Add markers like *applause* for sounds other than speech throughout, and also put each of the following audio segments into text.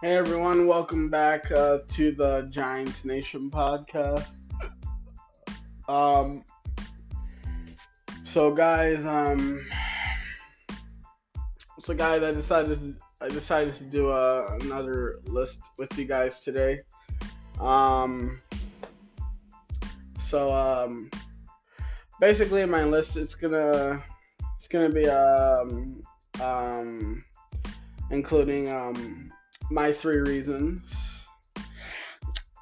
Hey everyone, welcome back uh, to the Giants Nation podcast. Um, so guys, um, it's a guy that decided I decided to do uh, another list with you guys today. Um, so um, basically, my list it's gonna it's gonna be um um including um my three reasons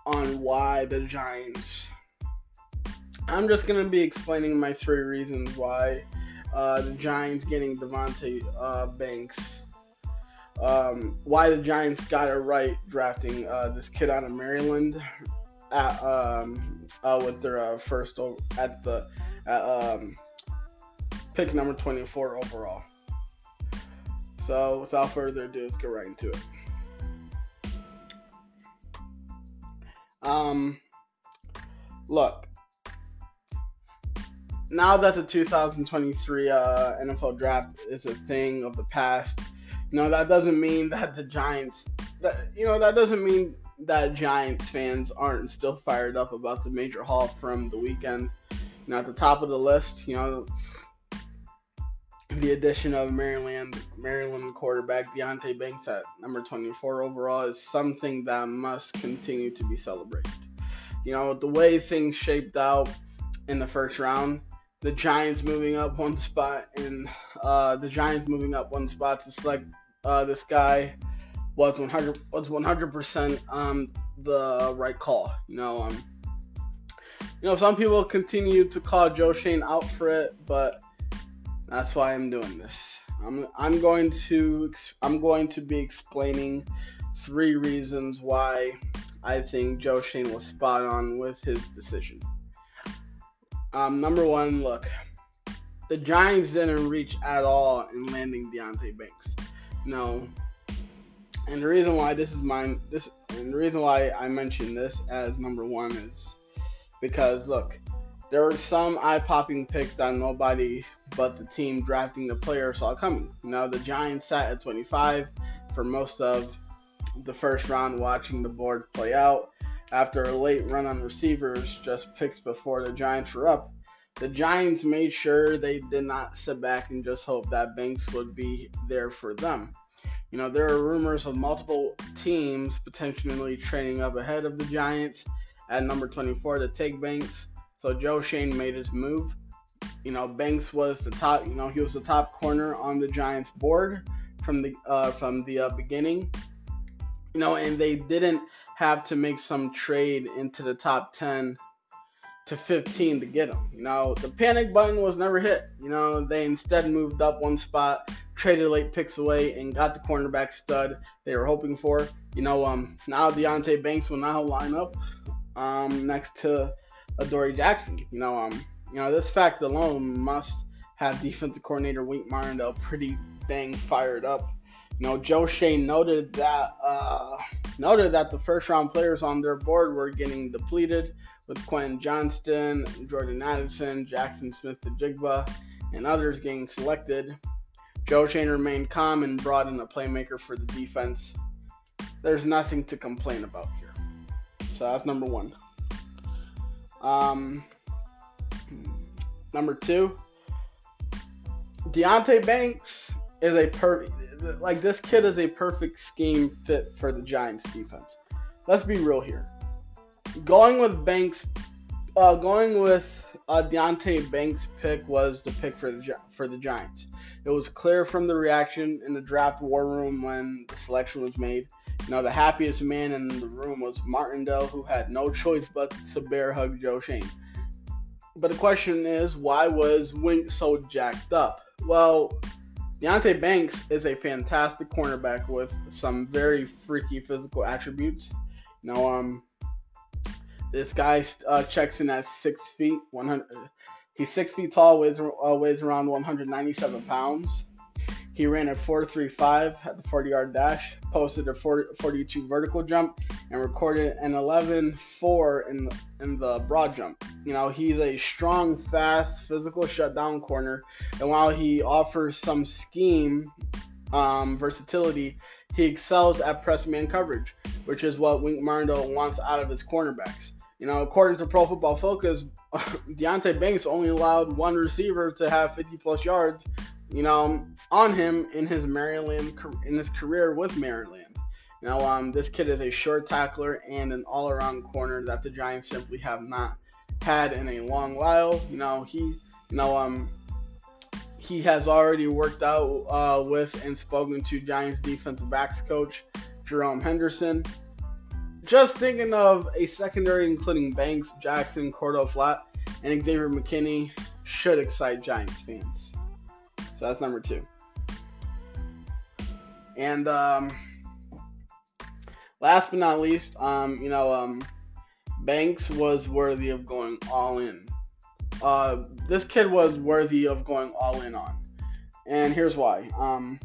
on why the Giants. I'm just gonna be explaining my three reasons why uh, the Giants getting Devontae uh, Banks. Um, why the Giants got it right drafting uh, this kid out of Maryland at, um, uh, with their uh, first over, at the at, um, pick number 24 overall. So without further ado, let's get right into it. Um, look, now that the 2023 uh, NFL draft is a thing of the past, you know that doesn't mean that the Giants, that you know that doesn't mean that Giants fans aren't still fired up about the major haul from the weekend. You at the top of the list, you know, the addition of Maryland Maryland quarterback Deonte Banks at number 24 overall is something that must continue to be celebrated. You know, the way things shaped out in the first round, the Giants moving up one spot and uh, the Giants moving up one spot to select uh, this guy was 100 was 100% um, the right call. You know, um, you know, some people continue to call Joe Schoen out for it, but that's why I'm doing this. I'm I'm going to I'm going to be explaining three reasons why I think Joe Schoen was spot on with his decision. Um, number one, look, the Giants didn't reach at all in landing Deonte Banks. No. And the reason why this is mine, this, and the reason why I mention this as number one is because look, there were some eye-popping picks that nobody but the team drafting the player saw coming. Now the Giants sat at 25 for most of the first round, watching the board play out. After a late run on receivers, just picks before the Giants were up, the Giants made sure they did not sit back and just hope that Banks would be there for them. You know, there are rumors of multiple teams potentially trading up ahead of the Giants at number 24 to take Banks. So Joe Schoen made his move. You know, Banks was the top. You know, he was the top corner on the Giants board from the uh, from the uh, beginning. You know, and they didn't have to make some trade into the top 10 to 15 to get him. You know, the panic button was never hit. You know, they instead moved up one spot, traded late picks away, and got the cornerback stud they were hoping for. You know, um, now Deonte Banks will now line up um, next to Adoree Jackson. You know, um, you know this fact alone must have defensive coordinator Wink Martindale pretty dang fired up. You know, Joe Schoen noted that uh, noted that the first round players on their board were getting depleted, with Quentin Johnston, Jordan Addison, Jackson Smith-Njigba, and others getting selected. Joe Schoen remained calm and brought in a playmaker for the defense. There's nothing to complain about here. So that's number one. Um, number two, Deonte Banks is a perfect like this kid is a perfect scheme fit for the Giants defense. Let's be real here. Going with Banks, uh, going with uh, Deonte Banks pick was the pick for the for the Giants. It was clear from the reaction in the draft war room when the selection was made. Know, the happiest man in the room was Martindale, who had no choice but to bear hug Joe Schoen. But the question is, why was Wink so jacked up? Well, Deonte Banks is a fantastic cornerback with some very freaky physical attributes. You know, um, this guy uh, checks in at six feet, 100. He's six feet tall, weighs uh, weighs around 197 pounds. He ran a 4.35 at the 40 yard dash, posted a 40, 42 vertical jump, and recorded an 11.4 in the, in the broad jump. You know, he's a strong, fast, physical shutdown corner, and while he offers some scheme um, versatility, he excels at press man coverage, which is what Wink Martindale wants out of his cornerbacks. You know, according to Pro Football Focus, *laughs* Deonte Banks only allowed one receiver to have 50 plus yards, you know, on him in his Maryland in his career with Maryland. Now, um, this kid is a short tackler and an all-around corner that the Giants simply have not had in a long while. You know, he, you know, um, he has already worked out uh, with and spoken to Giants defensive backs coach Jerome Henderson. Just thinking of a secondary including Banks, Jackson, Cor'Dale Flott, and Xavier McKinney should excite Giants fans. So that's number two. And um, last but not least, um, you know, um, Banks was worthy of going all in. Uh, this kid was worthy of going all in on, and here's why. Um,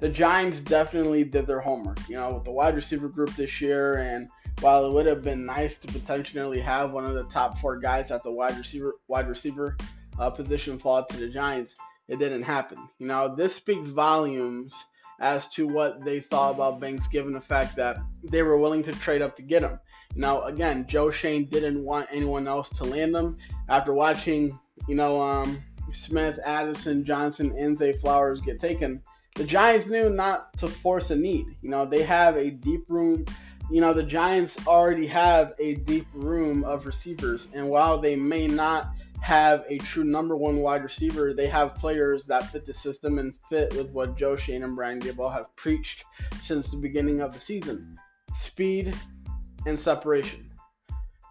the Giants definitely did their homework. You know, with the wide receiver group this year, and while it would have been nice to potentially have one of the top four guys at the wide receiver wide receiver uh, position fall to the Giants, it didn't happen. You know, this speaks volumes as to what they thought about Banks, given the fact that they were willing to trade up to get him. Now, again, Joe Schoen didn't want anyone else to land him. After watching, you know, um, Smith, Addison, Johnston, and Zay Flowers get taken, the Giants knew not to force a need. You know, they have a deep room. You know, the Giants already have a deep room of receivers, and while they may not have a true number one wide receiver. They have players that fit the system and fit with what Joe Schoen and Brian Daboll have preached since the beginning of the season speed and separation.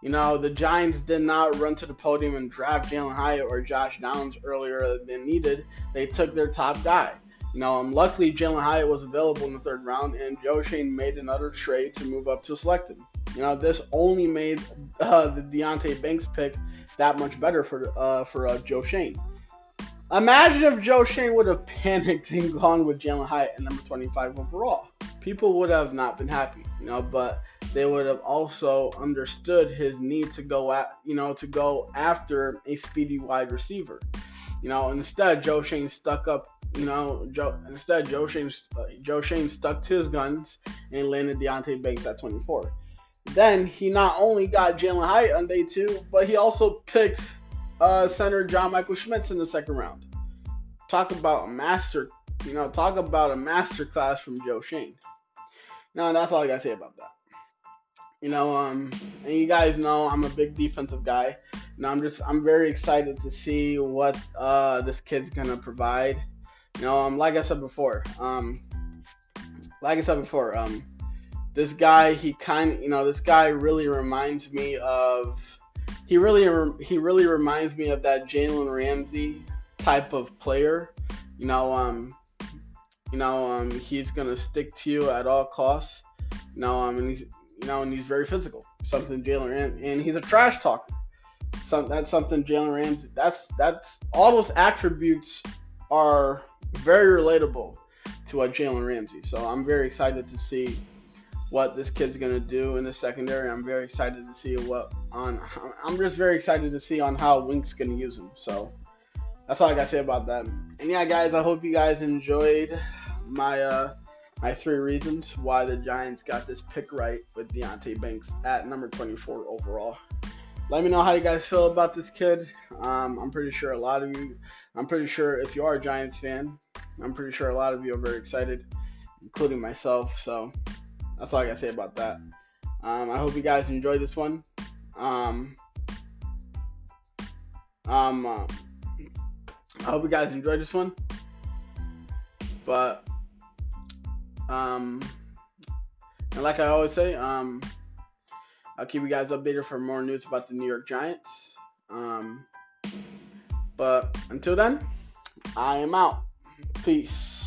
You know, the Giants did not run to the podium and draft Jalin Hyatt or Josh Downs earlier than needed. They took their top guy. You know, um, luckily Jalin Hyatt was available in the third round, and Joe Schoen made another trade to move up to select him. You know, this only made uh, the Deonte Banks pick that much better for uh, for uh, Joe Schoen. Imagine if Joe Schoen would have panicked and *laughs* gone with Jalin Hyatt at number 25 overall. People would have not been happy, you know, but they would have also understood his need to go at, you know, to go after a speedy wide receiver. You know, instead Joe Schoen stuck up, you know, Joe instead Joe Schoen uh, Joe Schoen stuck to his guns and landed Deonte Banks at 24. Then he not only got Jalin Hyatt on day two, but he also picked uh, center John Michael Schmitz in the second round. Talk about a master, you know, talk about a master class from Joe Schoen. Now that's all I gotta say about that. You know, um, and you guys know I'm a big defensive guy. Now I'm just I'm very excited to see what uh, this kid's gonna provide. You know, um, like I said before, um, like I said before, um, this guy he kind you know this guy really reminds me of he really he really reminds me of that Jalen Ramsey type of player. You know, um, you know, um, he's gonna stick to you at all costs. You know, um, and he's you know, and he's very physical. Something Jalen Ramsey, and he's a trash talker. Some that's something Jalen Ramsey. That's that's all those attributes are very relatable to what Jalen Ramsey. So I'm very excited to see what this kid's gonna do in the secondary. I'm very excited to see what on. I'm just very excited to see on how Wink's gonna use him. So that's all I gotta say about that. And yeah, guys, I hope you guys enjoyed my uh my three reasons why the Giants got this pick right with Deonte Banks at number 24 overall. Let me know how you guys feel about this kid. Um, I'm pretty sure a lot of you. I'm pretty sure if you are a Giants fan, I'm pretty sure a lot of you are very excited, including myself. So that's all I gotta say about that. Um, I hope you guys enjoyed this one. Um, um, uh, I hope you guys enjoyed this one. But, um, and like I always say, um, I'll keep you guys updated for more news about the New York Giants. Um, but until then, I am out. Peace.